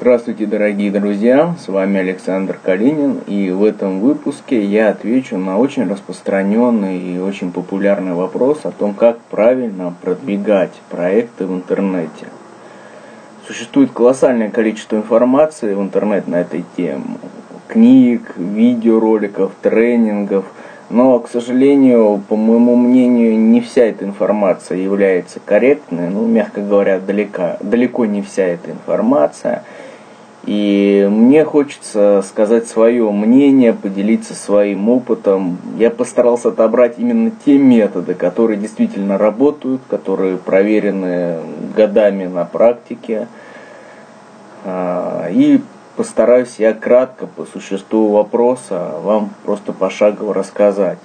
Здравствуйте, дорогие друзья! С вами Александр Калинин, и в этом выпуске я отвечу на очень распространенный и очень популярный вопрос о том, как правильно продвигать проекты в интернете. Существует колоссальное количество информации в интернете на этой тему. Книг, видеороликов, тренингов – но, к сожалению, по моему мнению, не вся эта информация является корректной, ну, мягко говоря, далеко, далеко не вся эта информация. И мне хочется сказать свое мнение, поделиться своим опытом. Я постарался отобрать именно те методы, которые действительно работают, которые проверены годами на практике. А, и постараюсь я кратко по существу вопроса вам просто пошагово рассказать.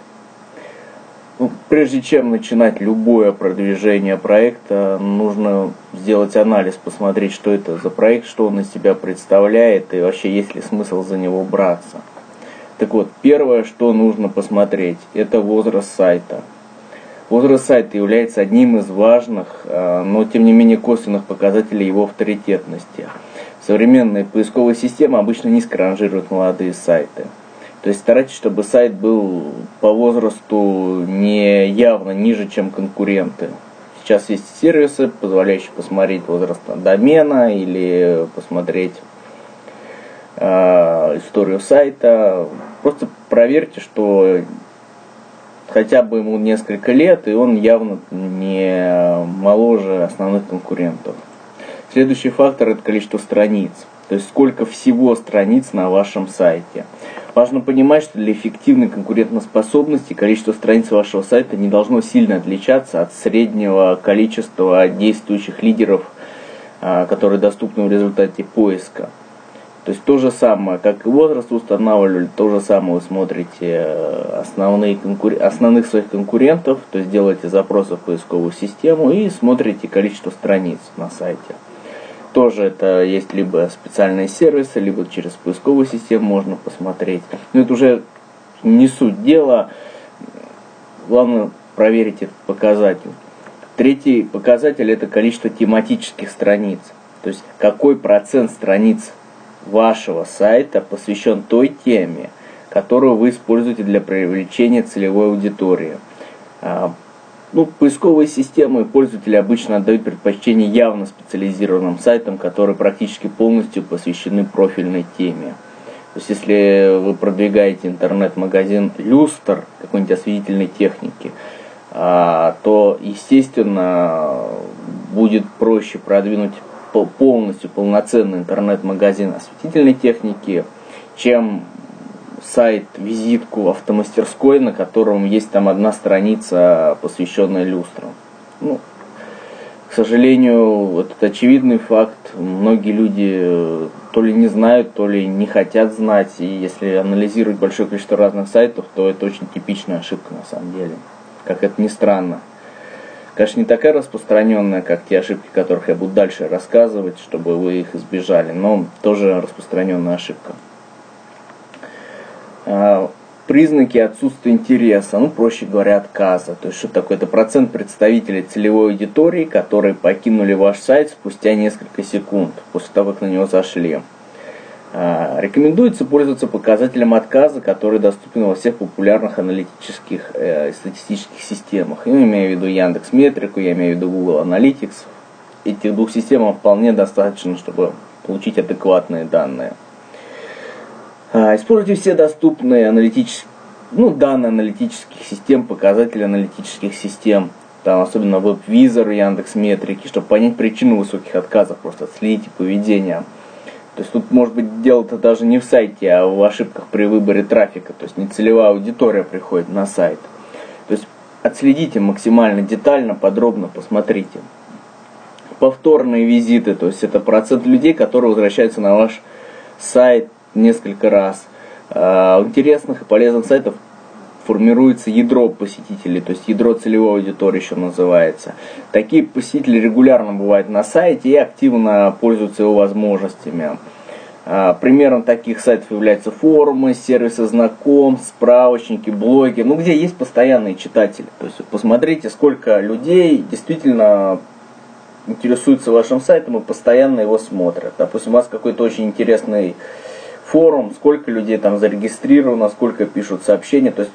Ну, прежде чем начинать любое продвижение проекта, нужно сделать анализ, посмотреть, что это за проект, что он из себя представляет и вообще есть ли смысл за него браться. Так вот, первое, что нужно посмотреть, это возраст сайта. Возраст сайта является одним из важных, а, но тем не менее косвенных показателей его авторитетности. Современные поисковые системы обычно низко ранжируют молодые сайты. То есть старайтесь, чтобы сайт был по возрасту не явно ниже, чем конкуренты. Сейчас есть сервисы, позволяющие посмотреть возраст домена или посмотреть э, историю сайта. Просто проверьте, что хотя бы ему несколько лет, и он явно не моложе основных конкурентов. Следующий фактор – это количество страниц. То есть сколько всего страниц на вашем сайте. Важно понимать, что для эффективной конкурентоспособности количество страниц вашего сайта не должно сильно отличаться от среднего количества действующих лидеров, а, которые доступны в результате поиска. То есть то же самое, как и возраст устанавливали, то же самое вы смотрите э, основные конкур... основных своих конкурентов, то есть делаете запросы в поисковую систему и смотрите количество страниц на сайте. Тоже это есть либо специальные сервисы, либо через поисковую систему можно посмотреть. Но это уже не суть дела. Главное проверить этот показатель. Третий показатель это количество тематических страниц. То есть какой процент страниц вашего сайта посвящен той теме, которую вы используете для привлечения целевой аудитории. Ну, поисковые системы пользователи обычно отдают предпочтение явно специализированным сайтам, которые практически полностью посвящены профильной теме. То есть, если вы продвигаете интернет-магазин люстр какой-нибудь осветительной техники, а, то, естественно, будет проще продвинуть полностью полноценный интернет-магазин осветительной техники, чем сайт, визитку автомастерской, на котором есть там одна страница, посвященная люстрам. Ну, к сожалению, этот очевидный факт многие люди э, то ли не знают, то ли не хотят знать. И если анализировать большое количество разных сайтов, то это очень типичная ошибка на самом деле. Как это ни странно. Конечно, не такая распространенная, как те ошибки, которых я буду дальше рассказывать, чтобы вы их избежали, но тоже распространенная ошибка. А, признаки отсутствия интереса, ну, проще говоря, отказа. То есть, что такое? Это процент представителей целевой аудитории, которые покинули ваш сайт спустя несколько секунд после того, как на него зашли. А, рекомендуется пользоваться показателем отказа, который доступен во всех популярных аналитических э, статистических системах. Я имею в виду Яндекс Метрику, я имею в виду Google Analytics. Этих двух систем вполне достаточно, чтобы получить адекватные данные. А, используйте все доступные аналитические, ну, данные аналитических систем, показатели аналитических систем, там, особенно WebVisor, Яндекс Метрики, чтобы понять причину высоких отказов, просто отследите поведение. То есть тут может быть дело-то даже не в сайте, а в ошибках при выборе трафика. То есть не целевая аудитория приходит на сайт. То есть отследите максимально детально, подробно, посмотрите. Повторные визиты, то есть это процент людей, которые возвращаются на ваш сайт несколько раз. А, у интересных и полезных сайтов формируется ядро посетителей, то есть ядро целевой аудитории еще называется. Такие посетители регулярно бывают на сайте и активно пользуются его возможностями. А, примером таких сайтов являются форумы, сервисы знакомств, справочники, блоги, ну где есть постоянные читатели. То есть посмотрите, сколько людей действительно интересуются вашим сайтом и постоянно его смотрят. Допустим, у вас какой-то очень интересный форум, сколько людей там зарегистрировано, сколько пишут сообщения. То есть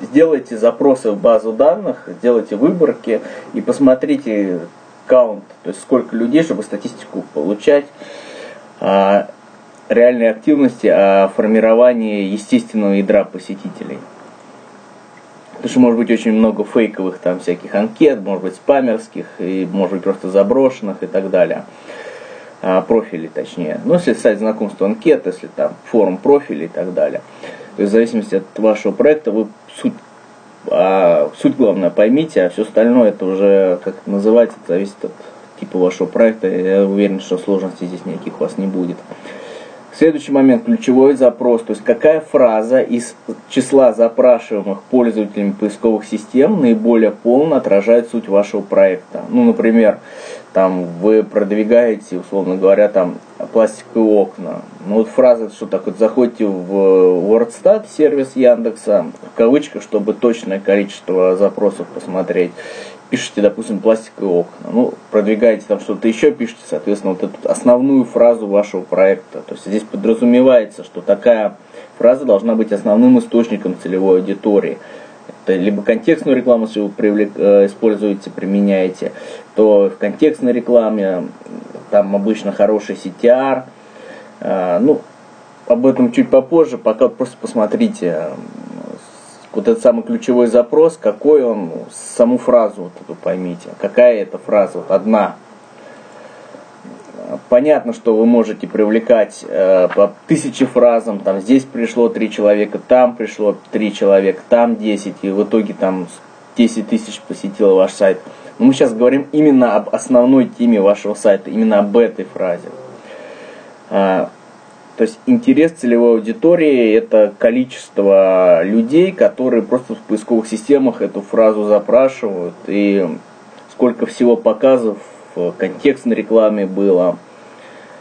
сделайте запросы в базу данных, сделайте выборки и посмотрите каунт, то есть сколько людей, чтобы статистику получать о реальной активности, о формировании естественного ядра посетителей. Потому что может быть очень много фейковых там всяких анкет, может быть спамерских, и может быть просто заброшенных и так далее. А, профилей точнее. Ну, если сайт знакомства анкет, если там форум профилей и так далее. То есть в зависимости от вашего проекта вы суть, а, суть главное поймите, а все остальное это уже, как это называется, зависит от типа вашего проекта. Я уверен, что сложностей здесь никаких у вас не будет. Следующий момент, ключевой запрос, то есть какая фраза из числа запрашиваемых пользователями поисковых систем наиболее полно отражает суть вашего проекта. Ну, например, там вы продвигаете, условно говоря, там пластиковые окна. Ну вот фраза, что так вот заходите в WordStat сервис Яндекса, в кавычках, чтобы точное количество запросов посмотреть пишете, допустим, пластиковые окна, ну, продвигаете там что-то еще, пишете, соответственно, вот эту основную фразу вашего проекта. То есть здесь подразумевается, что такая фраза должна быть основным источником целевой аудитории. Это либо контекстную рекламу, если вы привлек, э, используете, применяете, то в контекстной рекламе там обычно хороший CTR. Э, ну, об этом чуть попозже, пока просто посмотрите вот этот самый ключевой запрос, какой он, саму фразу вот эту поймите, какая это фраза, вот одна. Понятно, что вы можете привлекать э, по тысяче фразам, там здесь пришло три человека, там пришло три человека, там десять, и в итоге там 10 тысяч посетило ваш сайт. Но мы сейчас говорим именно об основной теме вашего сайта, именно об этой фразе. А, то есть интерес целевой аудитории – это количество людей, которые просто в поисковых системах эту фразу запрашивают, и сколько всего показов в контекстной рекламе было.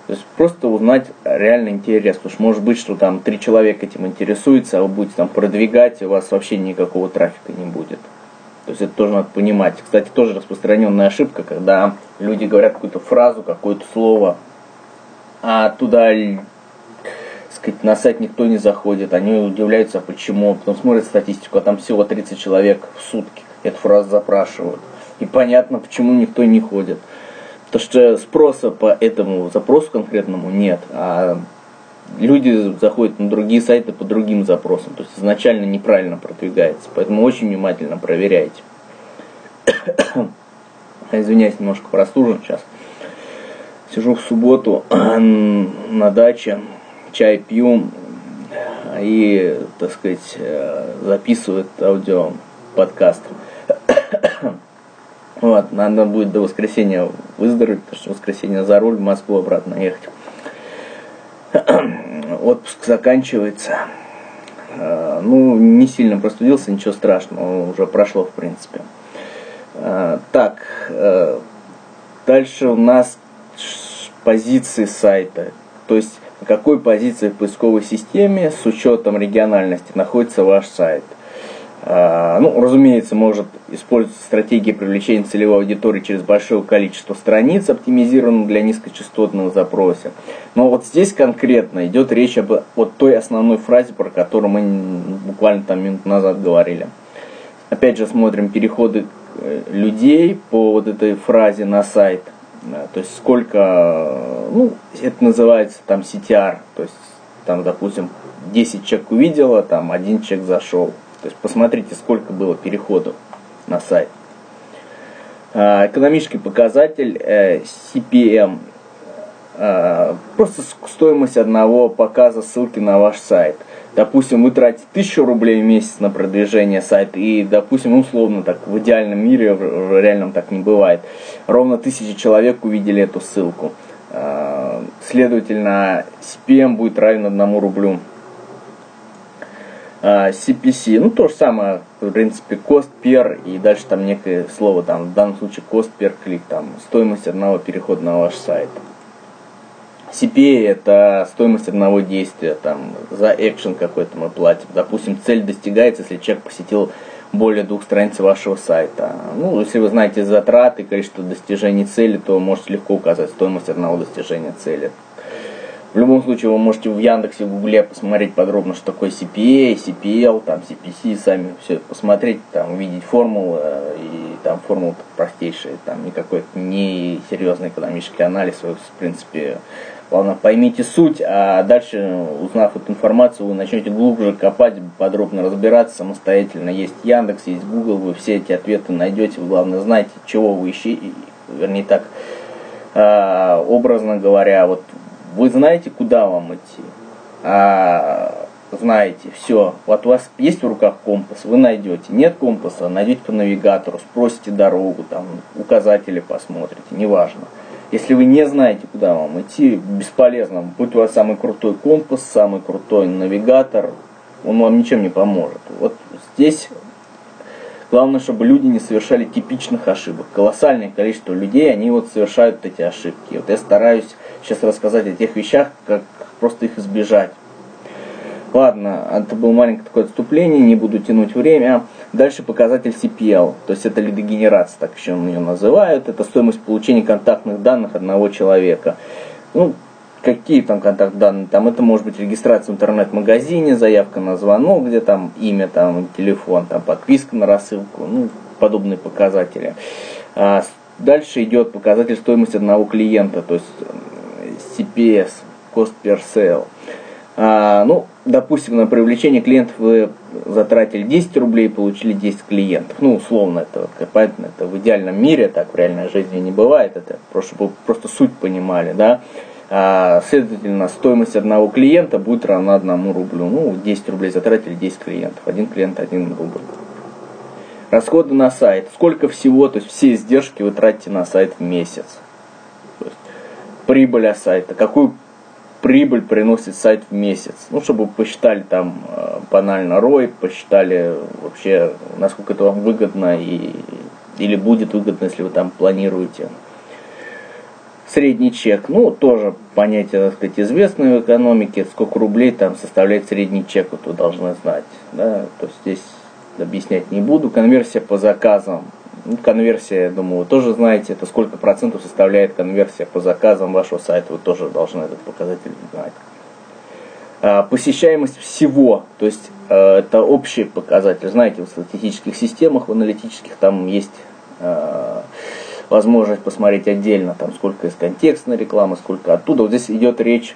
То есть просто узнать реально интерес, потому что может быть, что там три человека этим интересуются, а вы будете там продвигать, и у вас вообще никакого трафика не будет. То есть это тоже надо понимать. Кстати, тоже распространенная ошибка, когда люди говорят какую-то фразу, какое-то слово, а туда сказать, на сайт никто не заходит, они удивляются, почему, потом смотрят статистику, а там всего 30 человек в сутки эту фразу запрашивают. И понятно, почему никто не ходит. Потому что спроса по этому запросу конкретному нет, а люди заходят на другие сайты по другим запросам, то есть изначально неправильно продвигается, поэтому очень внимательно проверяйте. Извиняюсь, немножко простужен сейчас. Сижу в субботу на даче, чай пью и, так сказать, э, записывает аудио подкаст. Вот, надо будет до воскресенья выздороветь, потому что воскресенье за руль в Москву обратно ехать. Отпуск заканчивается. Э, ну, не сильно простудился, ничего страшного, уже прошло, в принципе. Э, так, дальше у нас позиции сайта. То есть на какой позиции в поисковой системе с учетом региональности находится ваш сайт. А, ну, разумеется, может использовать стратегии привлечения целевой аудитории через большое количество страниц, оптимизированных для низкочастотного запроса. Но вот здесь конкретно идет речь об вот той основной фразе, про которую мы буквально там минут назад говорили. Опять же смотрим переходы э, людей по вот этой фразе на сайт. То есть сколько, ну, это называется там CTR, то есть там, допустим, 10 человек увидело, там один человек зашел. То есть посмотрите, сколько было переходов на сайт. А, экономический показатель э, CPM, а, просто стоимость одного показа ссылки на ваш сайт – допустим, вы тратите 1000 рублей в месяц на продвижение сайта, и, допустим, условно так, в идеальном мире, в реальном так не бывает, ровно тысячи человек увидели эту ссылку. А, следовательно, CPM будет равен 1 рублю. CPC, а, ну то же самое, в принципе, cost per и дальше там некое слово, там в данном случае cost per click, там стоимость одного перехода на ваш сайт. CPA это стоимость одного действия, там, за экшен какой-то мы платим. Допустим, цель достигается, если человек посетил более двух страниц вашего сайта. Ну, если вы знаете затраты, количество достижений цели, то можете легко указать стоимость одного достижения цели. В любом случае, вы можете в Яндексе, в Гугле посмотреть подробно, что такое CPA, CPL, там CPC, сами все это посмотреть, там увидеть формулы, и там формулы простейшие, там никакой не серьезный экономический анализ, вы, в принципе, Главное, поймите суть, а дальше, узнав эту информацию, вы начнете глубже копать, подробно разбираться самостоятельно. Есть Яндекс, есть Google, вы все эти ответы найдете. Вы, главное, знаете, чего вы ищете, вернее так, а, образно говоря, вот вы знаете, куда вам идти. А, знаете, все, вот у вас есть в руках компас, вы найдете. Нет компаса, найдете по навигатору, спросите дорогу, там, указатели посмотрите, неважно. Если вы не знаете, куда вам идти, бесполезно. Будь у вас самый крутой компас, самый крутой навигатор, он вам ничем не поможет. Вот здесь главное, чтобы люди не совершали типичных ошибок. Колоссальное количество людей, они вот совершают эти ошибки. Вот я стараюсь сейчас рассказать о тех вещах, как просто их избежать. Ладно, это было маленькое такое отступление, не буду тянуть время. Дальше показатель CPL, то есть это лидогенерация, так еще ее называют. Это стоимость получения контактных данных одного человека. Ну, какие там контакт данные? Там это может быть регистрация в интернет-магазине, заявка на звонок, где там имя, там телефон, там подписка на рассылку, ну, подобные показатели. А дальше идет показатель стоимости одного клиента, то есть CPS, Cost Per Sale. А, ну, допустим, на привлечение клиентов вы затратили 10 рублей, получили 10 клиентов. Ну, условно, это, понятно, это в идеальном мире, так в реальной жизни не бывает, это просто, просто суть понимали, да. А, следовательно, стоимость одного клиента будет равна одному рублю. Ну, 10 рублей затратили 10 клиентов, один клиент, один рубль. Расходы на сайт. Сколько всего, то есть все издержки вы тратите на сайт в месяц. Прибыль от сайта. Какую прибыль приносит сайт в месяц. Ну, чтобы посчитали там э, банально ROI, посчитали вообще, насколько это вам выгодно и, или будет выгодно, если вы там планируете. Средний чек, ну, тоже понятие, так сказать, известное в экономике, сколько рублей там составляет средний чек, вот вы должны знать. Да? То есть здесь объяснять не буду. Конверсия по заказам, конверсия, я думаю, вы тоже знаете, это сколько процентов составляет конверсия по заказам вашего сайта, вы тоже должны этот показатель знать. А, посещаемость всего, то есть а, это общий показатель. Знаете, в статистических системах, в аналитических там есть а, возможность посмотреть отдельно, там сколько из контекстной рекламы, сколько оттуда. Вот здесь идет речь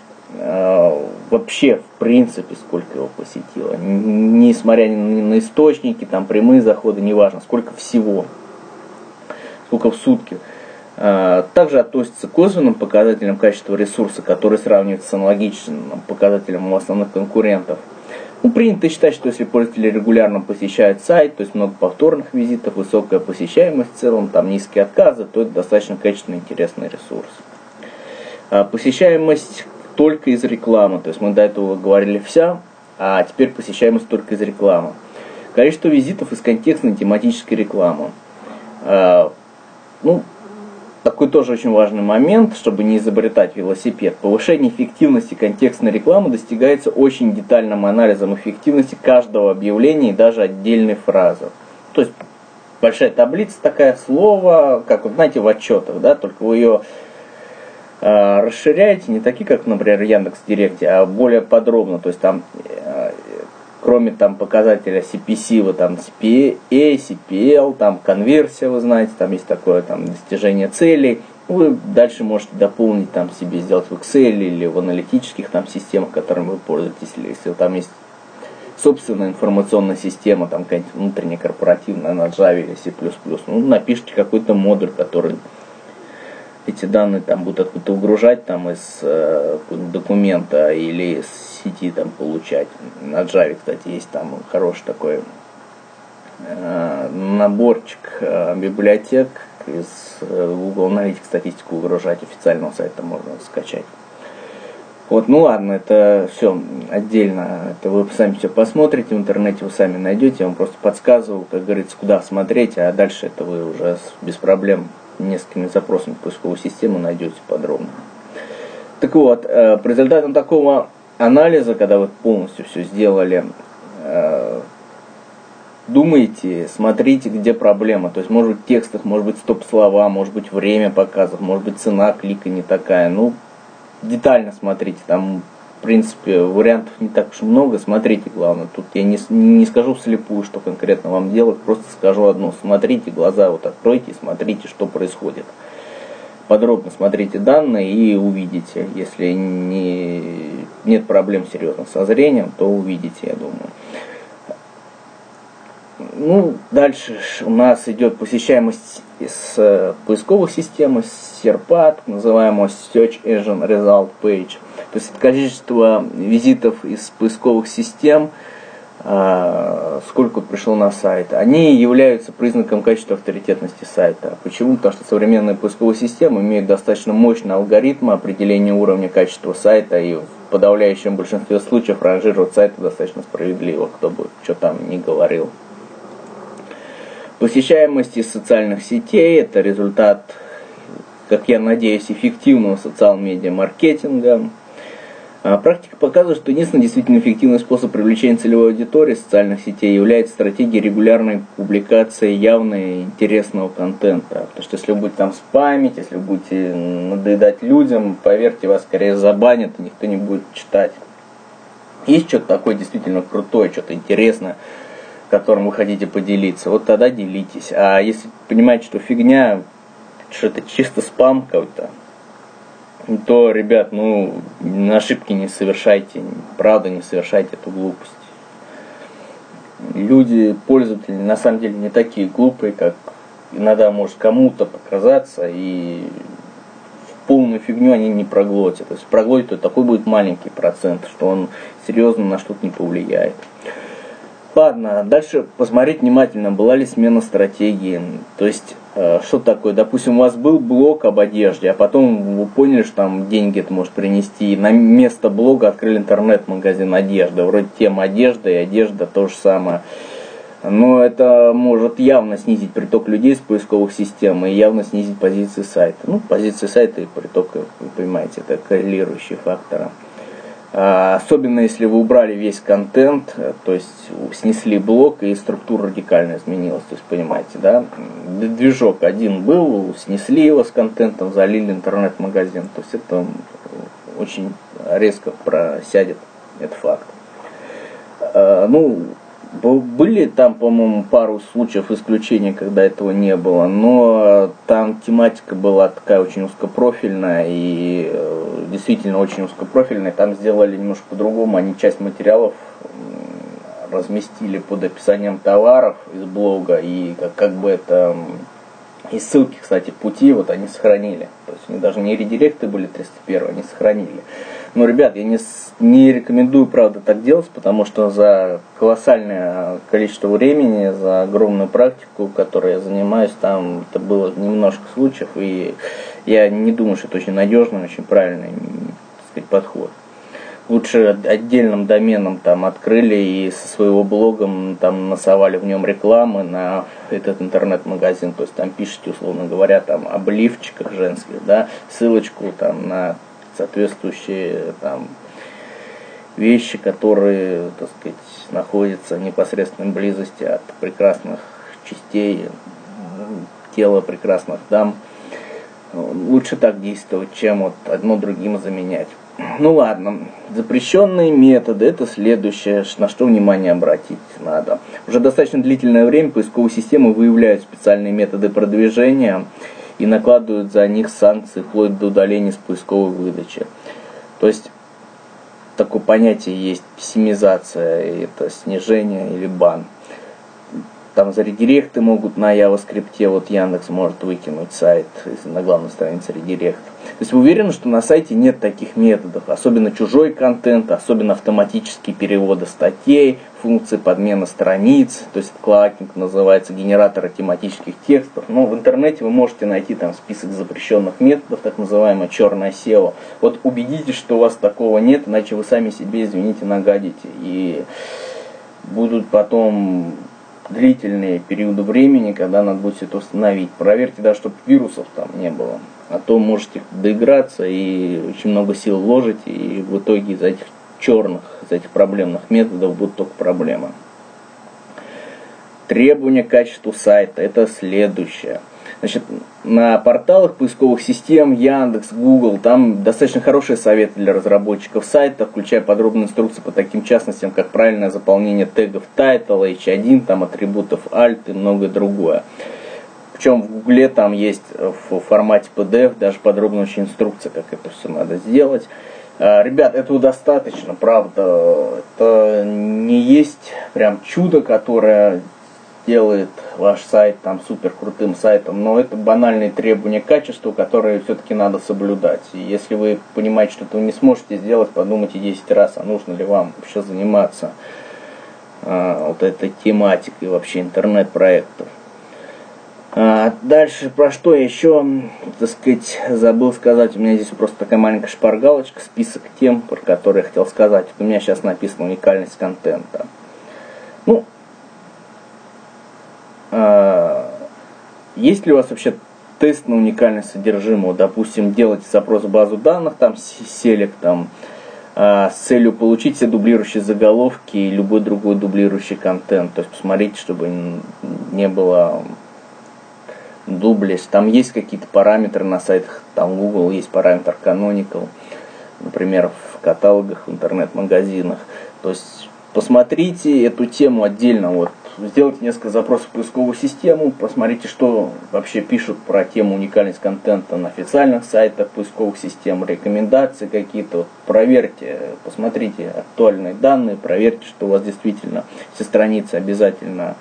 вообще, в принципе, сколько его посетило. Несмотря ни на источники, там прямые заходы, неважно, сколько всего сколько в сутки. А, также относится к косвенным показателям качества ресурса, которые сравниваются с аналогичным показателем у основных конкурентов. Ну, принято считать, что если пользователи регулярно посещают сайт, то есть много повторных визитов, высокая посещаемость в целом, там низкие отказы, то это достаточно качественный интересный ресурс. А, посещаемость только из рекламы, то есть мы до этого говорили вся, а теперь посещаемость только из рекламы. Количество визитов из контекстной тематической рекламы. А, ну, такой тоже очень важный момент, чтобы не изобретать велосипед. Повышение эффективности контекстной рекламы достигается очень детальным анализом эффективности каждого объявления и даже отдельной фразы. То есть большая таблица такая, слово, как вы знаете, в отчетах, да, только вы ее э, расширяете, не такие, как, например, Яндекс Директе, а более подробно. То есть там э, кроме там показателя CPC, вот там CPA, CPL, там конверсия, вы знаете, там есть такое там достижение целей. Вы дальше можете дополнить там себе сделать в Excel или в аналитических там системах, которыми вы пользуетесь, или если там есть собственная информационная система, там какая-нибудь внутренняя корпоративная на Java или C++, ну, напишите какой-то модуль, который эти данные там будут откуда-то угружать там из э, документа или из сети там получать. На Java, кстати, есть там хороший такой э, наборчик э, библиотек из э, Google Analytics статистику выгружать официального сайта можно скачать. Вот, ну ладно, это все отдельно. Это вы сами все посмотрите в интернете, вы сами найдете. Я вам просто подсказываю, как говорится, куда смотреть, а дальше это вы уже без проблем несколькими запросами в поисковую систему найдете подробно. Так вот, по результатам такого анализа, когда вы полностью все сделали, э, думаете, смотрите, где проблема. То есть, может быть, в текстах, может быть, стоп-слова, может быть, время показов, может быть, цена клика не такая. Ну, детально смотрите, там, в принципе, вариантов не так уж много, смотрите, главное. Тут я не, не скажу вслепую, что конкретно вам делать, просто скажу одно. Смотрите, глаза вот откройте, смотрите, что происходит. Подробно смотрите данные и увидите. Если не, нет проблем серьезных со зрением, то увидите, я думаю. Ну, дальше у нас идет посещаемость из э, поисковых систем, из SERPA, называемого Search Engine Result Page. То есть количество визитов из поисковых систем, э, сколько пришло на сайт, они являются признаком качества авторитетности сайта. Почему? Потому что современные поисковые системы имеют достаточно мощный алгоритм определения уровня качества сайта и в подавляющем большинстве случаев ранжируют сайты достаточно справедливо, кто бы что там ни говорил. Посещаемость из социальных сетей – это результат, как я надеюсь, эффективного социал-медиа маркетинга. А практика показывает, что единственный действительно эффективный способ привлечения целевой аудитории социальных сетей является стратегией регулярной публикации явно интересного контента. Потому что если вы будете там спамить, если вы будете надоедать людям, поверьте, вас скорее забанят, и никто не будет читать. Есть что-то такое действительно крутое, что-то интересное, которым вы хотите поделиться, вот тогда делитесь. А если понимаете, что фигня, что это чисто спам какой-то, то, ребят, ну, ошибки не совершайте, правда не совершайте эту глупость. Люди, пользователи, на самом деле не такие глупые, как иногда может кому-то показаться, и полную фигню они не проглотят. То есть проглотят, то такой будет маленький процент, что он серьезно на что-то не повлияет. Ладно, дальше посмотреть внимательно, была ли смена стратегии. То есть, э, что такое? Допустим, у вас был блог об одежде, а потом вы поняли, что там деньги это может принести. И на место блога открыли интернет-магазин одежды. Вроде тема одежда и одежда то же самое. Но это может явно снизить приток людей с поисковых систем и явно снизить позиции сайта. Ну, позиции сайта и приток, вы понимаете, это коррелирующие факторы. А, особенно если вы убрали весь контент, э, то есть снесли блок и структура радикально изменилась. То есть, понимаете, да? Движок один был, снесли его с контентом, залили интернет-магазин. То есть это очень резко просядет, этот факт. А, ну, были там, по-моему, пару случаев исключения, когда этого не было, но там тематика была такая очень узкопрофильная и э, действительно очень узкопрофильная. Там сделали немножко по-другому, они часть материалов разместили под описанием товаров из блога и как, как бы это и ссылки, кстати, пути вот они сохранили. То есть они даже не редиректы были 301, они сохранили. Но, ребят, я не, не рекомендую, правда, так делать, потому что за колоссальное количество времени, за огромную практику, которой я занимаюсь, там это было немножко случаев, и я не думаю, что это очень надежный, очень правильный сказать, подход. Лучше отдельным доменом там открыли и со своего блога там насовали в нем рекламы на этот интернет-магазин, то есть там пишите, условно говоря, там об лифчиках женских, да, ссылочку там на соответствующие там вещи, которые, так сказать, находятся в непосредственной близости от прекрасных частей тела прекрасных дам. Лучше так действовать, чем вот одно другим заменять. Ну ладно, запрещенные методы, это следующее, на что внимание обратить надо. Уже достаточно длительное время поисковые системы выявляют специальные методы продвижения и накладывают за них санкции вплоть до удаления с поисковой выдачи. То есть такое понятие есть пессимизация, это снижение или бан там редиректы могут на JavaScript, вот Яндекс может выкинуть сайт на главной странице редирект. То есть вы уверены, что на сайте нет таких методов, особенно чужой контент, особенно автоматические переводы статей, функции подмена страниц, то есть клакинг называется, генератора тематических текстов. Но в интернете вы можете найти там список запрещенных методов, так называемое черное SEO. Вот убедитесь, что у вас такого нет, иначе вы сами себе, извините, нагадите. И будут потом длительные периоды времени, когда надо будет все это установить. Проверьте, да, чтобы вирусов там не было. А то можете доиграться и очень много сил вложить, и в итоге из этих черных, из этих проблемных методов будут только проблемы. Требования к качеству сайта – это следующее. Значит, на порталах поисковых систем Яндекс, Google, там достаточно хорошие советы для разработчиков сайта, включая подробные инструкции по таким частностям, как правильное заполнение тегов title, h1, там атрибутов alt и многое другое. Причем в Гугле там есть в формате PDF даже подробная очень инструкция, как это все надо сделать. А, ребят, этого достаточно, правда. Это не есть прям чудо, которое делает ваш сайт там супер крутым сайтом, но это банальные требования к качеству, которые все-таки надо соблюдать. И если вы понимаете, что этого не сможете сделать, подумайте 10 раз, а нужно ли вам вообще заниматься а, вот этой тематикой вообще интернет-проектов. А, дальше, про что еще, так сказать, забыл сказать. У меня здесь просто такая маленькая шпаргалочка, список тем, про которые я хотел сказать. Вот у меня сейчас написана уникальность контента. Ну, есть ли у вас вообще тест на уникальность содержимого? Допустим, делать запрос в базу данных, там, селек, там, а, с целью получить все дублирующие заголовки и любой другой дублирующий контент. То есть посмотрите, чтобы не было дублис. Там есть какие-то параметры на сайтах, там Google есть параметр canonical, например, в каталогах, в интернет-магазинах. То есть посмотрите эту тему отдельно, вот сделайте несколько запросов в поисковую систему, посмотрите, что вообще пишут про тему уникальность контента на официальных сайтах поисковых систем, рекомендации какие-то, вот, проверьте, посмотрите актуальные данные, проверьте, что у вас действительно все страницы обязательно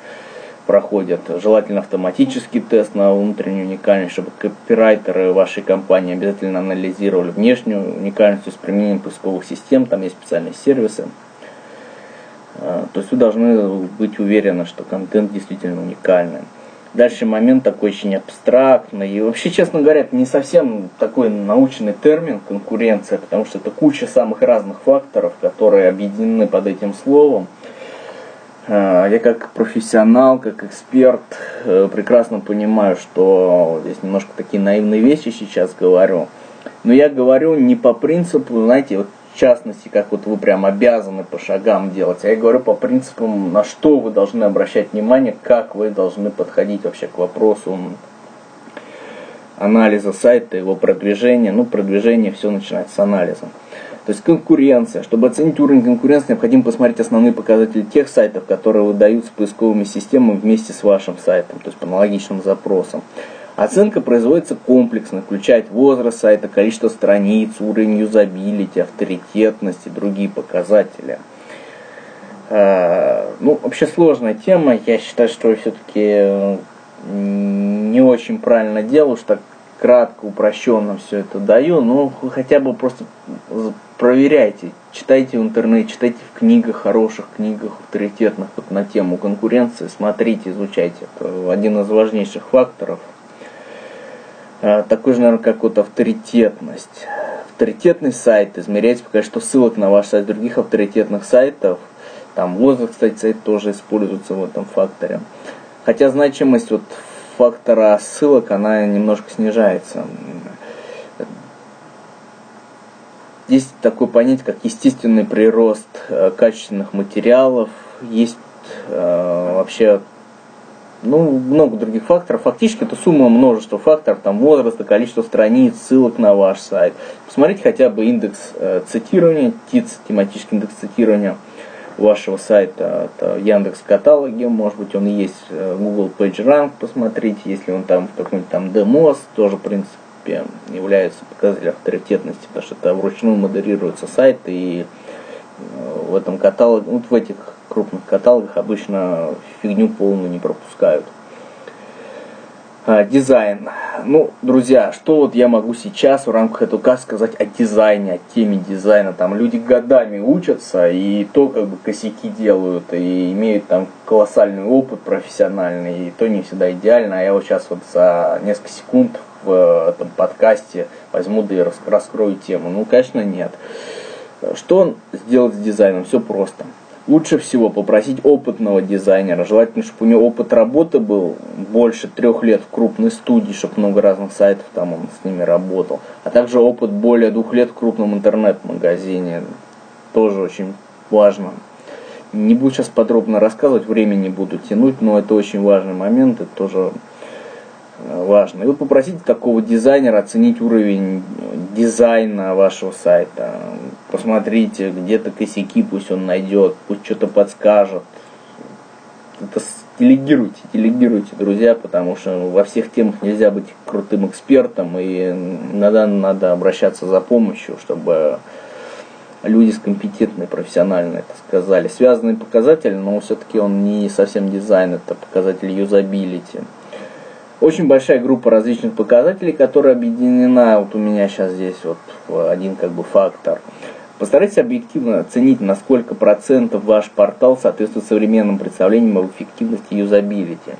проходят желательно автоматический тест на внутреннюю уникальность, чтобы копирайтеры вашей компании обязательно анализировали внешнюю уникальность с применением поисковых систем, там есть специальные сервисы. А, то есть вы должны быть уверены, что контент действительно уникальный. Дальше момент такой очень абстрактный. И вообще, честно говоря, это не совсем такой научный термин конкуренция, потому что это куча самых разных факторов, которые объединены под этим словом. А, я как профессионал, как эксперт э, прекрасно понимаю, что здесь немножко такие наивные вещи сейчас говорю. Но я говорю не по принципу, знаете, вот частности, как вот вы прям обязаны по шагам делать, а я говорю по принципам, на что вы должны обращать внимание, как вы должны подходить вообще к вопросу анализа сайта, его продвижения. Ну, продвижение все начинается с анализа. То есть конкуренция. Чтобы оценить уровень конкуренции, необходимо посмотреть основные показатели тех сайтов, которые выдаются поисковыми системами вместе с вашим сайтом, то есть по аналогичным запросам. Оценка производится комплексно, включает возраст сайта, количество страниц, уровень юзабилити, авторитетность и другие показатели. А, ну, вообще сложная тема. Я считаю, что все-таки не очень правильно делаю, что кратко, упрощенно все это даю, но хотя бы просто проверяйте, читайте в интернете, читайте в книгах, хороших книгах, авторитетных вот на тему конкуренции, смотрите, изучайте. Это один из важнейших факторов. А, такой же, наверное, как вот авторитетность. Авторитетный сайт измеряется по количеству ссылок на ваш сайт других авторитетных сайтов. Там возраст, кстати, сайт тоже используется в этом факторе. Хотя значимость вот фактора ссылок, она немножко снижается. Есть такое понятие, как естественный прирост э, качественных материалов. Есть э, вообще ну, много других факторов. Фактически это сумма множества факторов, там возраста, количество страниц, ссылок на ваш сайт. Посмотрите хотя бы индекс э, цитирования, ТИЦ, тематический индекс цитирования вашего сайта. Это Яндекс каталоге, может быть он есть э, Google PageRank, посмотрите, если он там в какой-нибудь там Demos, тоже в принципе является показателем авторитетности, потому что это вручную модерируется сайт, и в этом каталоге, вот в этих крупных каталогах обычно фигню полную не пропускают. А, дизайн. Ну, друзья, что вот я могу сейчас в рамках этого каста сказать о дизайне, о теме дизайна. Там люди годами учатся и то как бы косяки делают, и имеют там колоссальный опыт профессиональный, и то не всегда идеально. А я вот сейчас вот за несколько секунд в этом подкасте возьму да и раскрою тему. Ну, конечно, нет. Что сделать с дизайном? Все просто. Лучше всего попросить опытного дизайнера. Желательно, чтобы у него опыт работы был больше трех лет в крупной студии, чтобы много разных сайтов там он с ними работал. А также опыт более двух лет в крупном интернет-магазине. Тоже очень важно. Не буду сейчас подробно рассказывать, времени буду тянуть, но это очень важный момент, это тоже важно. И вот попросите такого дизайнера оценить уровень дизайна вашего сайта. Посмотрите, где-то косяки пусть он найдет, пусть что-то подскажет. Это делегируйте, делегируйте, друзья, потому что во всех темах нельзя быть крутым экспертом, и иногда надо обращаться за помощью, чтобы люди с компетентной, профессиональной, это сказали. Связанный показатель, но все-таки он не совсем дизайн, это показатель юзабилити. Очень большая группа различных показателей, которая объединена, вот у меня сейчас здесь вот один как бы фактор. Постарайтесь объективно оценить, на сколько процентов ваш портал соответствует современным представлениям об эффективности юзабилити.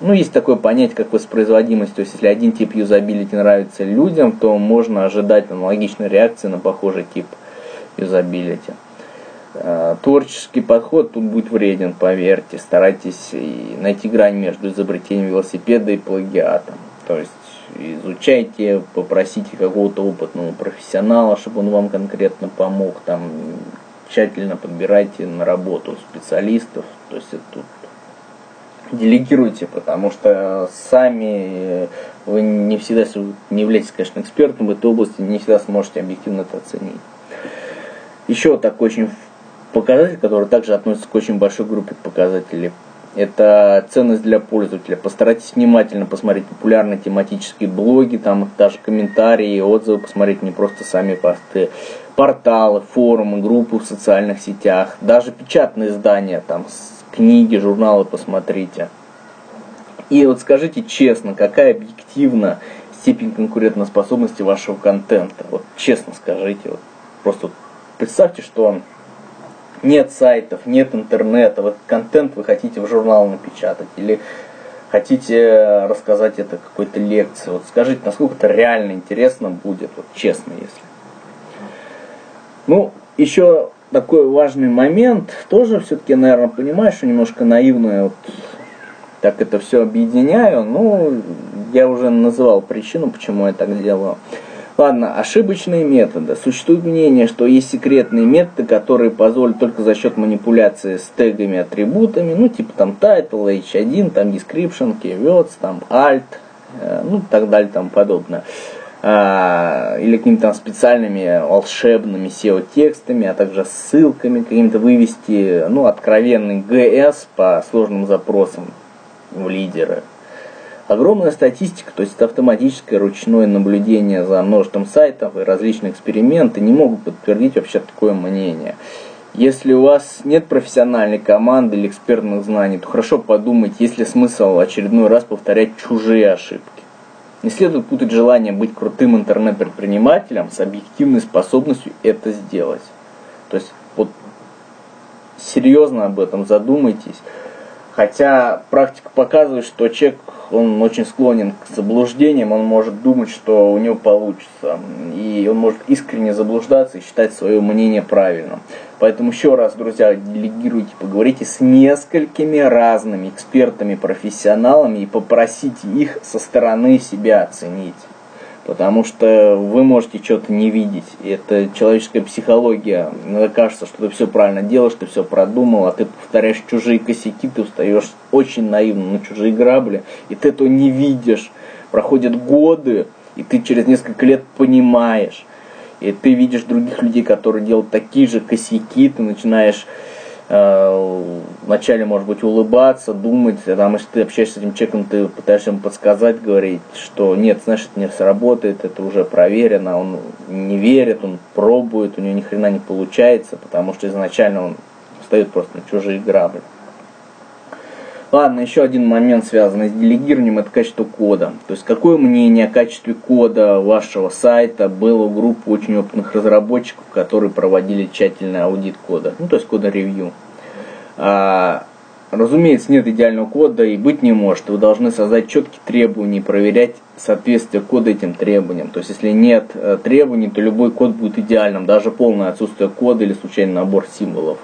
Ну, есть такое понятие, как воспроизводимость. То есть, если один тип юзабилити нравится людям, то можно ожидать аналогичной реакции на похожий тип юзабилити. Э, творческий подход тут будет вреден, поверьте. Старайтесь найти грань между изобретением велосипеда и плагиатом. То есть изучайте, попросите какого-то опытного профессионала, чтобы он вам конкретно помог, там тщательно подбирайте на работу специалистов, то есть это тут делегируйте, потому что сами вы не всегда, не являетесь, конечно, экспертом в этой области, не всегда сможете объективно это оценить. Еще такой очень показатель, который также относится к очень большой группе показателей. Это ценность для пользователя. Постарайтесь внимательно посмотреть популярные тематические блоги, там даже комментарии, отзывы, посмотреть не просто сами посты, порталы, форумы, группы в социальных сетях, даже печатные издания, там книги, журналы посмотрите. И вот скажите честно, какая объективна степень конкурентоспособности вашего контента? Вот честно скажите, вот просто представьте, что нет сайтов, нет интернета, вот контент вы хотите в журнал напечатать или хотите рассказать это какой-то лекции. Вот скажите, насколько это реально интересно будет, вот честно, если. Ну, еще такой важный момент, тоже все-таки, наверное, понимаю, что немножко наивно вот так это все объединяю, ну, я уже называл причину, почему я так делаю. Ладно, ошибочные методы. Существует мнение, что есть секретные методы, которые позволят только за счет манипуляции с тегами, атрибутами, ну типа там title, h1, там description, keywords, там alt, э, ну так далее, там подобное. А, или какими-то там специальными волшебными SEO-текстами, а также ссылками, какими-то вывести, ну, откровенный GS по сложным запросам в лидеры. Огромная статистика, то есть это автоматическое ручное наблюдение за множеством сайтов и различные эксперименты не могут подтвердить вообще такое мнение. Если у вас нет профессиональной команды или экспертных знаний, то хорошо подумать, есть ли смысл очередной раз повторять чужие ошибки. Не следует путать желание быть крутым интернет-предпринимателем с объективной способностью это сделать. То есть вот серьезно об этом задумайтесь. Хотя практика показывает, что человек он очень склонен к заблуждениям, он может думать, что у него получится. И он может искренне заблуждаться и считать свое мнение правильным. Поэтому еще раз, друзья, делегируйте, поговорите с несколькими разными экспертами, профессионалами и попросите их со стороны себя оценить потому что вы можете что-то не видеть. Это человеческая психология. Иногда кажется, что ты все правильно делаешь, ты все продумал, а ты повторяешь чужие косяки, ты устаешь очень наивно на чужие грабли, и ты этого не видишь. Проходят годы, и ты через несколько лет понимаешь. И ты видишь других людей, которые делают такие же косяки, ты начинаешь вначале, может быть, улыбаться, думать, а там, если ты общаешься с этим человеком, ты пытаешься ему подсказать, говорить, что нет, это не сработает, это уже проверено, он не верит, он пробует, у него ни хрена не получается, потому что изначально он встает просто на чужие грабли. Ладно, еще один момент, связанный с делегированием, это качество кода. То есть, какое мнение о качестве кода вашего сайта было у группы очень опытных разработчиков, которые проводили тщательный аудит кода, ну, то есть кода-ревью. А, разумеется, нет идеального кода и быть не может. Вы должны создать четкие требования и проверять соответствие кода этим требованиям. То есть, если нет э, требований, то любой код будет идеальным, даже полное отсутствие кода или случайный набор символов.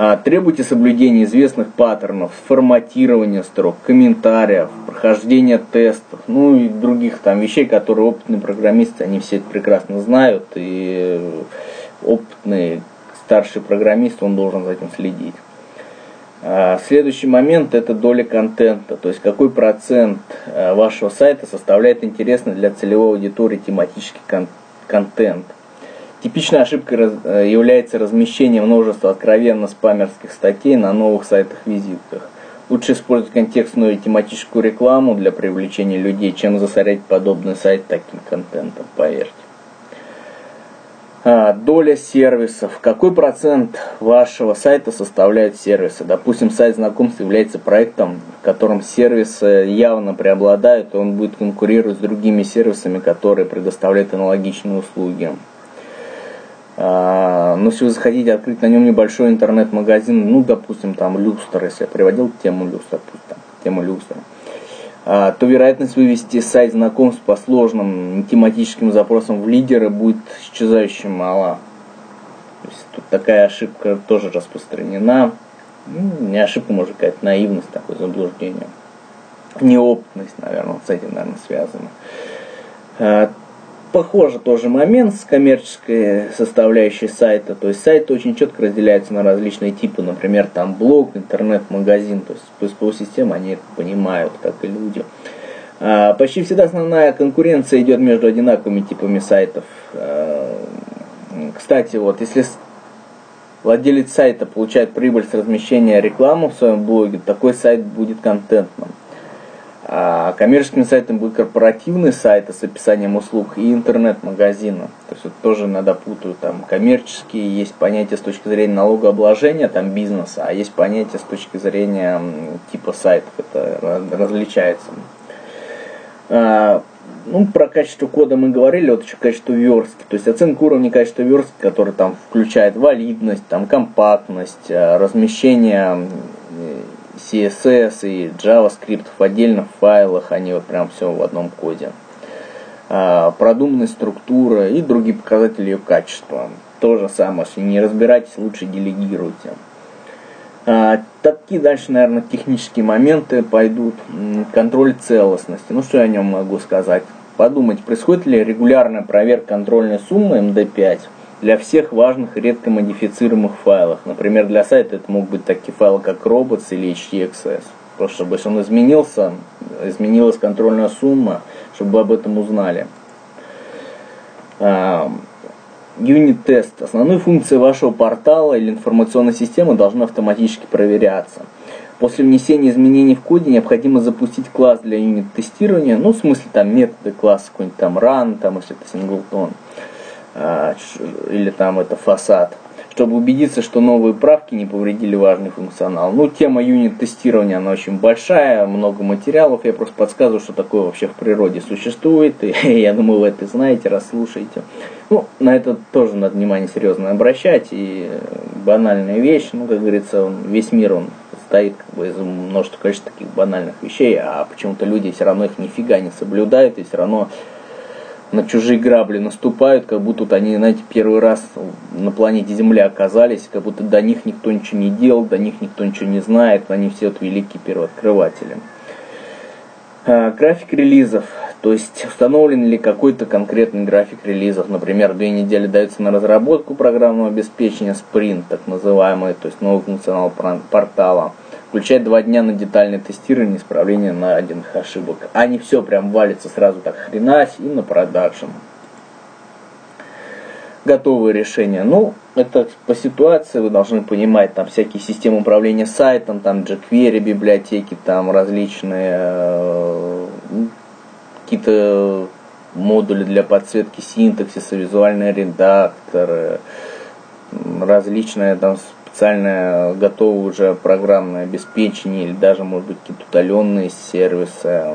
А, требуйте соблюдения известных паттернов, форматирования строк, комментариев, прохождения тестов, ну и других там вещей, которые опытные программисты, они все это прекрасно знают, и опытные старший программист, он должен за этим следить. А, следующий момент это доля контента, то есть какой процент а, вашего сайта составляет интересный для целевой аудитории тематический кон- контент. Типичной ошибкой э, является размещение множества откровенно спамерских статей на новых сайтах-визитках. Лучше использовать контекстную и тематическую рекламу для привлечения людей, чем засорять подобный сайт таким контентом, поверьте. А, доля сервисов. Какой процент вашего сайта составляют сервисы? Допустим, сайт знакомств является проектом, в котором сервисы явно преобладают, и он будет конкурировать с другими сервисами, которые предоставляют аналогичные услуги. А, но если вы захотите открыть на нем небольшой интернет-магазин, ну, допустим, там люстр, если я приводил тему люстр, пусть там, тему люстр, а, то вероятность вывести сайт знакомств по сложным тематическим запросам в лидеры будет исчезающе мала. То есть тут такая ошибка тоже распространена. Ну, не ошибка, может, какая-то наивность, такое заблуждение. Неопытность, наверное, с этим, наверное, связано. Похоже тоже момент с коммерческой составляющей сайта. То есть сайт очень четко разделяется на различные типы. Например, там блог, интернет-магазин. То есть поисковая система, они это понимают, как и люди. А, почти всегда основная конкуренция идет между одинаковыми типами сайтов. А, кстати, вот если владелец сайта получает прибыль с размещения рекламы в своем блоге, такой сайт будет контентным. А коммерческим сайтом будут корпоративные сайты с описанием услуг и интернет-магазины. То есть вот тоже иногда путают. Там коммерческие есть понятие с точки зрения налогообложения там бизнеса, а есть понятие с точки зрения типа сайтов. Это различается. А, ну, про качество кода мы говорили, вот еще качество верстки. То есть оценка уровня качества верстки, который там включает валидность, там компактность, а, размещение CSS и JavaScript в отдельных файлах, они вот прям все в одном коде. А, продуманная структура и другие показатели ее качества. То же самое, если не разбираетесь, лучше делегируйте. А, такие дальше, наверное, технические моменты пойдут. Контроль целостности. Ну, что я о нем могу сказать? Подумать, происходит ли регулярная проверка контрольной суммы MD5 для всех важных редко модифицируемых файлов. Например, для сайта это могут быть такие файлы, как robots или htxs. Просто чтобы если он изменился, изменилась контрольная сумма, чтобы вы об этом узнали. Юнит-тест. Основные функции вашего портала или информационной системы должны автоматически проверяться. После внесения изменений в коде необходимо запустить класс для юнит-тестирования, ну, в смысле, там, методы класса какой-нибудь там run, там, если это singleton. А, или там это фасад, чтобы убедиться, что новые правки не повредили важный функционал. Ну, тема юнит-тестирования, она очень большая, много материалов, я просто подсказываю, что такое вообще в природе существует, и я думаю, вы это знаете, расслушаете. Ну, на это тоже надо внимание серьезно обращать, и банальная вещь, ну, как говорится, весь мир, он состоит как бы из множества количества таких банальных вещей, а почему-то люди все равно их нифига не соблюдают, и все равно на чужие грабли наступают, как будто они, знаете, первый раз на планете Земля оказались, как будто до них никто ничего не делал, до них никто ничего не знает, они все вот великие первооткрыватели. А, график релизов, то есть установлен ли какой-то конкретный график релизов, например, две недели дается на разработку программного обеспечения, спринт, так называемый, то есть новый функционал портала – включает два дня на детальное тестирование исправление найденных ошибок. А не все прям валится сразу так хренась и на продакшн. Готовые решения. Ну, это по ситуации вы должны понимать, там всякие системы управления сайтом, там jQuery, библиотеки, там различные э, какие-то модули для подсветки синтаксиса, визуальные редакторы, различные там специальное готовое уже программное обеспечение или даже, может быть, какие-то удаленные сервисы,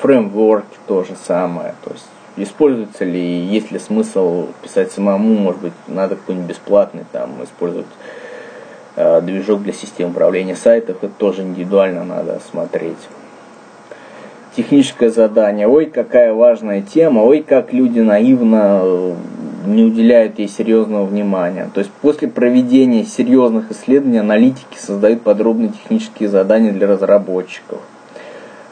фреймворки то же самое. То есть используется ли, есть ли смысл писать самому, может быть, надо какой-нибудь бесплатный там использовать э, движок для системы управления сайтов, это тоже индивидуально надо смотреть. Техническое задание. Ой, какая важная тема, ой, как люди наивно не уделяют ей серьезного внимания. То есть после проведения серьезных исследований аналитики создают подробные технические задания для разработчиков.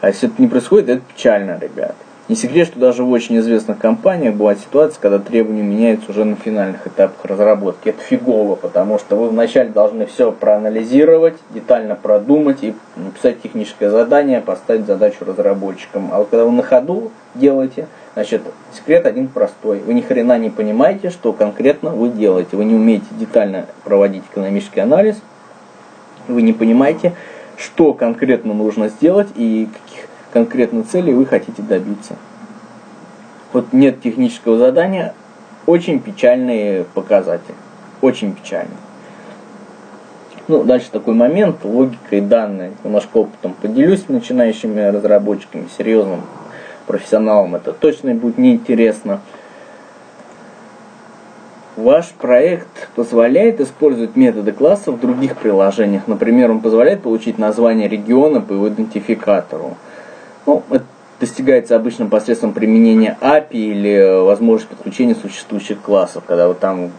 А если это не происходит, это печально, ребят. Не секрет, что даже в очень известных компаниях бывает ситуация, когда требования меняются уже на финальных этапах разработки. Это фигово, потому что вы вначале должны все проанализировать, детально продумать и написать техническое задание, поставить задачу разработчикам. А вот когда вы на ходу делаете, значит, секрет один простой. Вы ни хрена не понимаете, что конкретно вы делаете. Вы не умеете детально проводить экономический анализ, вы не понимаете, что конкретно нужно сделать и конкретно целей вы хотите добиться. Вот нет технического задания, очень печальный показатель. Очень печальный. Ну, дальше такой момент, логика и данные. Немножко опытом поделюсь начинающими разработчиками, серьезным профессионалам это точно будет неинтересно. Ваш проект позволяет использовать методы классов в других приложениях. Например, он позволяет получить название региона по его идентификатору. Ну, это достигается обычно посредством применения API или возможность подключения существующих классов, когда вы там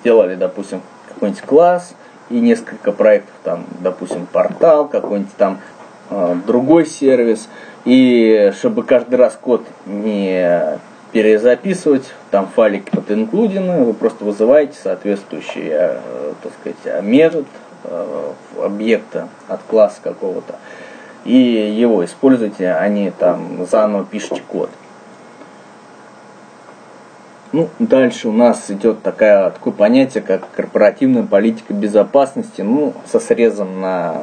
сделали, допустим, какой-нибудь класс и несколько проектов, там, допустим, портал, какой-нибудь там э, другой сервис, и чтобы каждый раз код не перезаписывать, там файлики под инклюдены, вы просто вызываете соответствующий, э, так сказать, метод э, объекта от класса какого-то и его используйте, а не там заново пишите код. Ну, дальше у нас идет такая, такое понятие, как корпоративная политика безопасности, ну, со срезом на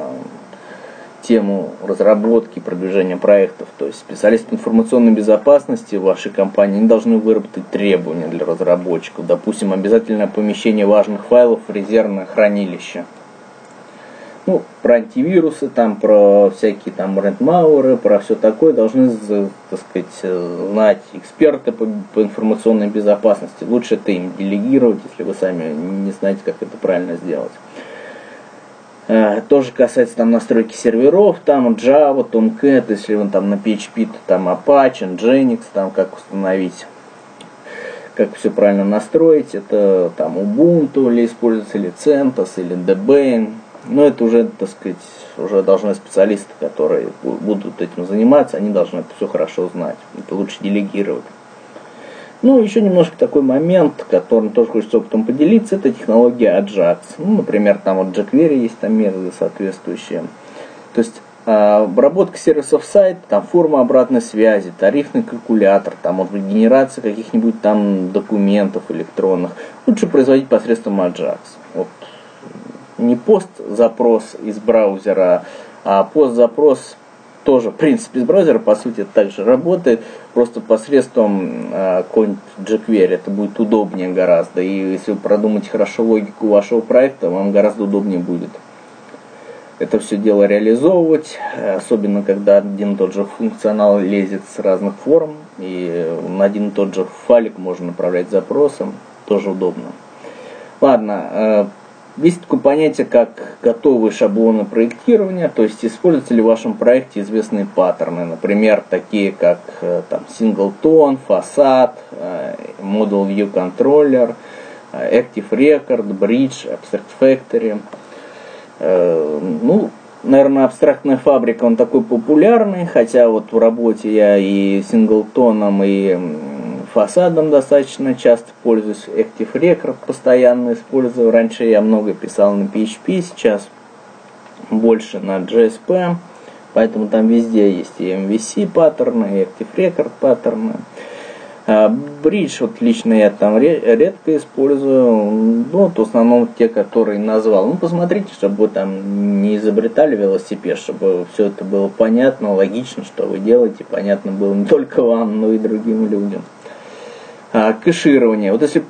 тему разработки, продвижения проектов. То есть специалисты информационной безопасности вашей компании не должны выработать требования для разработчиков. Допустим, обязательное помещение важных файлов в резервное хранилище – ну, про антивирусы, там, про всякие там рентмауэры, про все такое должны, так сказать, знать эксперты по, по информационной безопасности. Лучше это им делегировать, если вы сами не знаете, как это правильно сделать. Э, тоже касается там настройки серверов, там Java, Tomcat, если вы там на PHP, то там Apache, Nginx, там как установить как все правильно настроить, это там Ubuntu или используется, или CentOS, или Debian, но это уже, так сказать, уже должны специалисты, которые будут этим заниматься, они должны это все хорошо знать. Это лучше делегировать. Ну, еще немножко такой момент, которым тоже хочется опытом поделиться, это технология Ajax. Ну, например, там вот jQuery есть там методы соответствующие. То есть а, обработка сервисов сайта, там форма обратной связи, тарифный калькулятор, там быть генерация каких-нибудь там документов электронных. Лучше производить посредством Ajax. Вот не пост-запрос из браузера, а пост-запрос тоже, принципе, из браузера, по сути, также работает, просто посредством э, какой-нибудь jQuery это будет удобнее гораздо. И если вы продумаете хорошо логику вашего проекта, вам гораздо удобнее будет это все дело реализовывать, особенно когда один и тот же функционал лезет с разных форм, и на один и тот же файлик можно направлять запросом, тоже удобно. Ладно, э, есть такое понятие, как готовые шаблоны проектирования, то есть используются ли в вашем проекте известные паттерны, например, такие как э, там, singleton, фасад, э, model view controller, э, active record, bridge, abstract factory. Ну, наверное, абстрактная фабрика, он такой популярный, хотя вот в работе я и синглтоном, и фасадом достаточно часто пользуюсь. Active Record постоянно использую. Раньше я много писал на PHP, сейчас больше на JSP. Поэтому там везде есть и MVC паттерны, и Active Record паттерны. Бридж, вот лично я там редко использую, ну, вот в основном те, которые назвал. Ну, посмотрите, чтобы вы там не изобретали велосипед, чтобы все это было понятно, логично, что вы делаете, понятно было не только вам, но и другим людям. А, кэширование. Вот если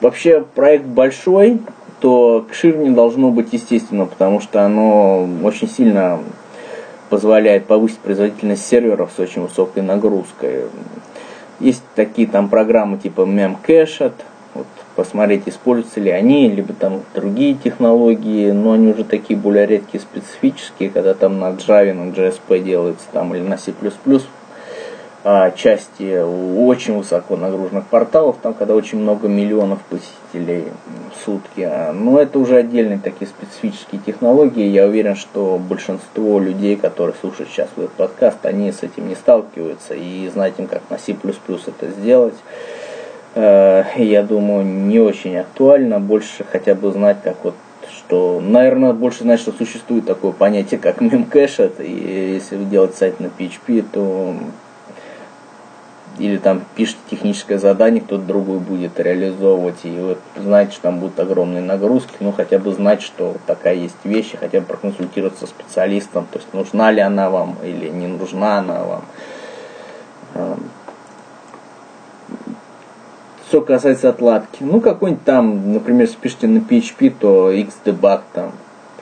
вообще проект большой, то кэширование должно быть естественно, потому что оно очень сильно позволяет повысить производительность серверов с очень высокой нагрузкой. Есть такие там программы типа Memcached, вот посмотреть, используются ли они, либо там другие технологии, но они уже такие более редкие, специфические, когда там на Java, на JSP делается, там или на C++ а, части очень высоко нагруженных порталов, там когда очень много миллионов посетителей в сутки. Но это уже отдельные такие специфические технологии. Я уверен, что большинство людей, которые слушают сейчас этот подкаст, они с этим не сталкиваются и знать им, как на C++ это сделать. Э, я думаю, не очень актуально. Больше хотя бы знать, как вот что, наверное, больше знать, что существует такое понятие, как мемкэш, и если вы делаете сайт на PHP, то или там пишете техническое задание, кто-то другой будет реализовывать, и вы знаете, что там будут огромные нагрузки, ну хотя бы знать, что такая есть вещь, хотя бы проконсультироваться с специалистом, то есть нужна ли она вам или не нужна она вам. Эм, Что касается отладки, ну какой-нибудь там, например, если пишете на PHP, то Xdebug там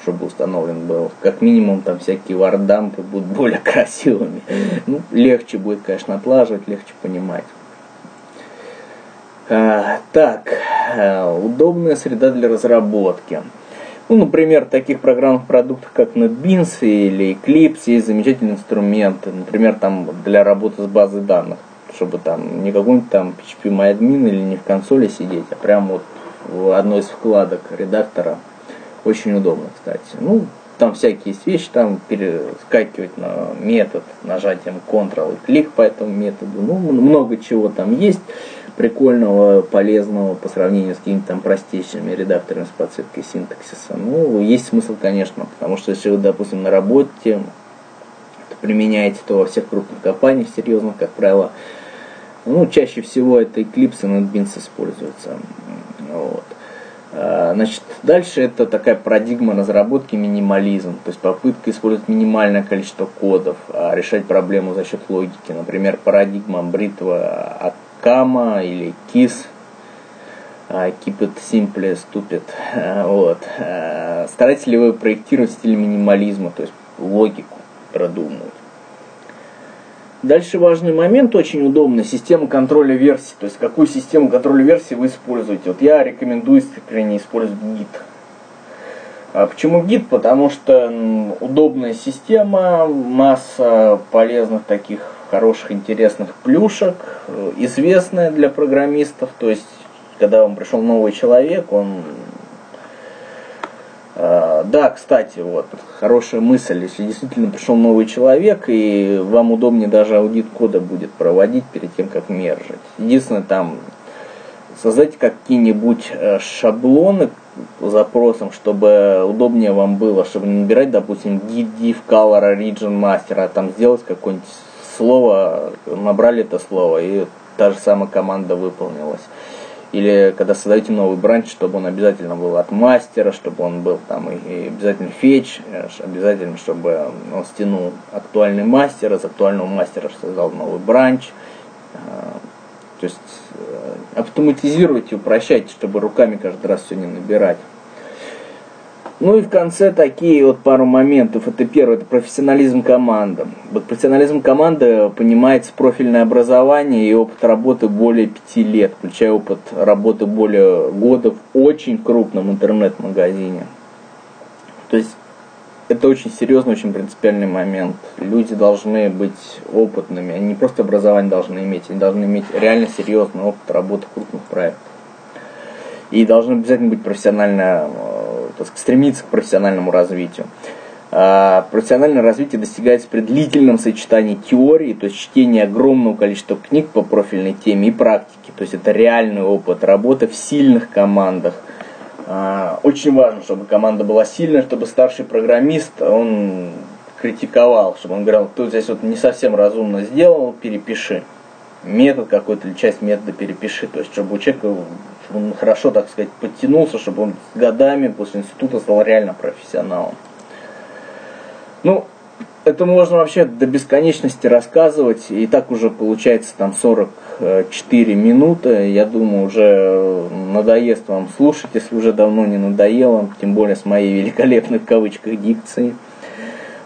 чтобы установлен был. Как минимум там всякие вардампы будут более красивыми. Ну, легче будет, конечно, отлаживать, легче понимать. А, так, а, удобная среда для разработки. Ну, например, в таких программных продуктах, как NetBeans или Eclipse, есть замечательные инструменты. Например, там для работы с базой данных, чтобы там не какой-нибудь там PHP MyAdmin или не в консоли сидеть, а прямо вот в одной из вкладок редактора очень удобно, кстати. Ну, там всякие есть вещи, там перескакивать на метод нажатием Ctrl и клик по этому методу. Ну, много чего там есть прикольного, полезного по сравнению с какими-то там простейшими редакторами с подсветкой синтаксиса. Ну, есть смысл, конечно, потому что если вы, допустим, на работе применяете, то во всех крупных компаниях серьезных, как правило, ну, чаще всего это Eclipse и NetBeans используются. Вот. А, значит, дальше это такая парадигма разработки минимализм, то есть попытка использовать минимальное количество кодов, а решать проблему за счет логики. Например, парадигма бритва Акама или KISS, а, Keep it simple, stupid. Вот. Старайтесь ли вы проектировать стиль минимализма, то есть логику продумывать. Дальше важный момент, очень удобно, система контроля версий. То есть какую систему контроля версий вы используете. Вот я рекомендую искренне использовать Git. А почему Git? Потому что удобная система, масса полезных таких хороших, интересных плюшек, э, известная для программистов. То есть, когда вам пришел новый человек, он да, кстати, вот, хорошая мысль, если действительно пришел новый человек, и вам удобнее даже аудит кода будет проводить перед тем, как мержить. Единственное, там, создайте какие-нибудь э, шаблоны запросом, чтобы удобнее вам было, чтобы не набирать, допустим, div color origin master, а там сделать какое-нибудь слово, набрали это слово, и та же самая команда выполнилась или когда создаете новый бранч, чтобы он обязательно был от мастера, чтобы он был там и, обязательно фетч, э, обязательно, чтобы он стянул актуальный мастер, из актуального мастера создал новый бранч. Э, то есть э, автоматизируйте, упрощайте, чтобы руками каждый раз все не набирать. Ну и в конце такие вот пару моментов. Это первое, это профессионализм команды. Вот профессионализм команды понимается профильное образование и опыт работы более пяти лет, включая опыт работы более года в очень крупном интернет-магазине. То есть это очень серьезный, очень принципиальный момент. Люди должны быть опытными, они не просто образование должны иметь, они должны иметь реально серьезный опыт работы крупных проектах. И должны обязательно быть профессионально так сказать, стремиться к профессиональному развитию. А профессиональное развитие достигается при длительном сочетании теории, то есть чтения огромного количества книг по профильной теме и практики. То есть это реальный опыт работы в сильных командах. А, очень важно, чтобы команда была сильная, чтобы старший программист, он критиковал, чтобы он говорил, ты здесь вот не совсем разумно сделал, перепиши. Метод какой-то или часть метода перепиши. То есть, чтобы у человека чтобы он хорошо, так сказать, подтянулся, чтобы он с годами после института стал реально профессионалом. Ну, это можно вообще до бесконечности рассказывать, и так уже получается там 44 минуты, я думаю, уже надоест вам слушать, если уже давно не надоело, тем более с моей великолепной в кавычках дикцией.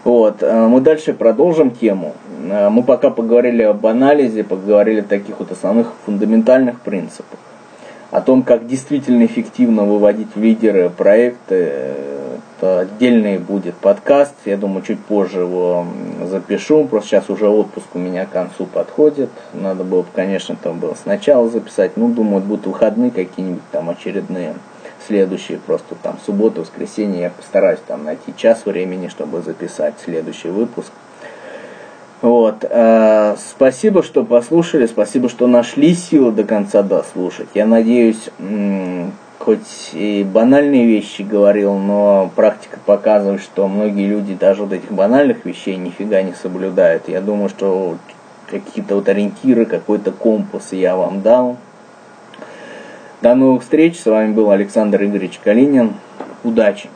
Вот, э, мы дальше продолжим тему. Э, мы пока поговорили об анализе, поговорили о таких вот основных фундаментальных принципах о том, как действительно эффективно выводить в лидеры проекты, это отдельный будет подкаст. Я думаю, чуть позже его запишу. Просто сейчас уже отпуск у меня к концу подходит. Надо было, конечно, там было сначала записать. Ну, думаю, будут выходные какие-нибудь там очередные. следующие, просто там субботу, воскресенье я постараюсь там найти час времени, чтобы записать следующий выпуск. Вот. Э, спасибо, что послушали, спасибо, что нашли силы до конца дослушать. Я надеюсь, хоть и банальные вещи говорил, но практика показывает, что многие люди даже вот этих банальных вещей нифига не соблюдают. Я думаю, что какие-то вот ориентиры, какой-то компас я вам дал. До новых встреч. С вами был Александр Игоревич Калинин. Удачи!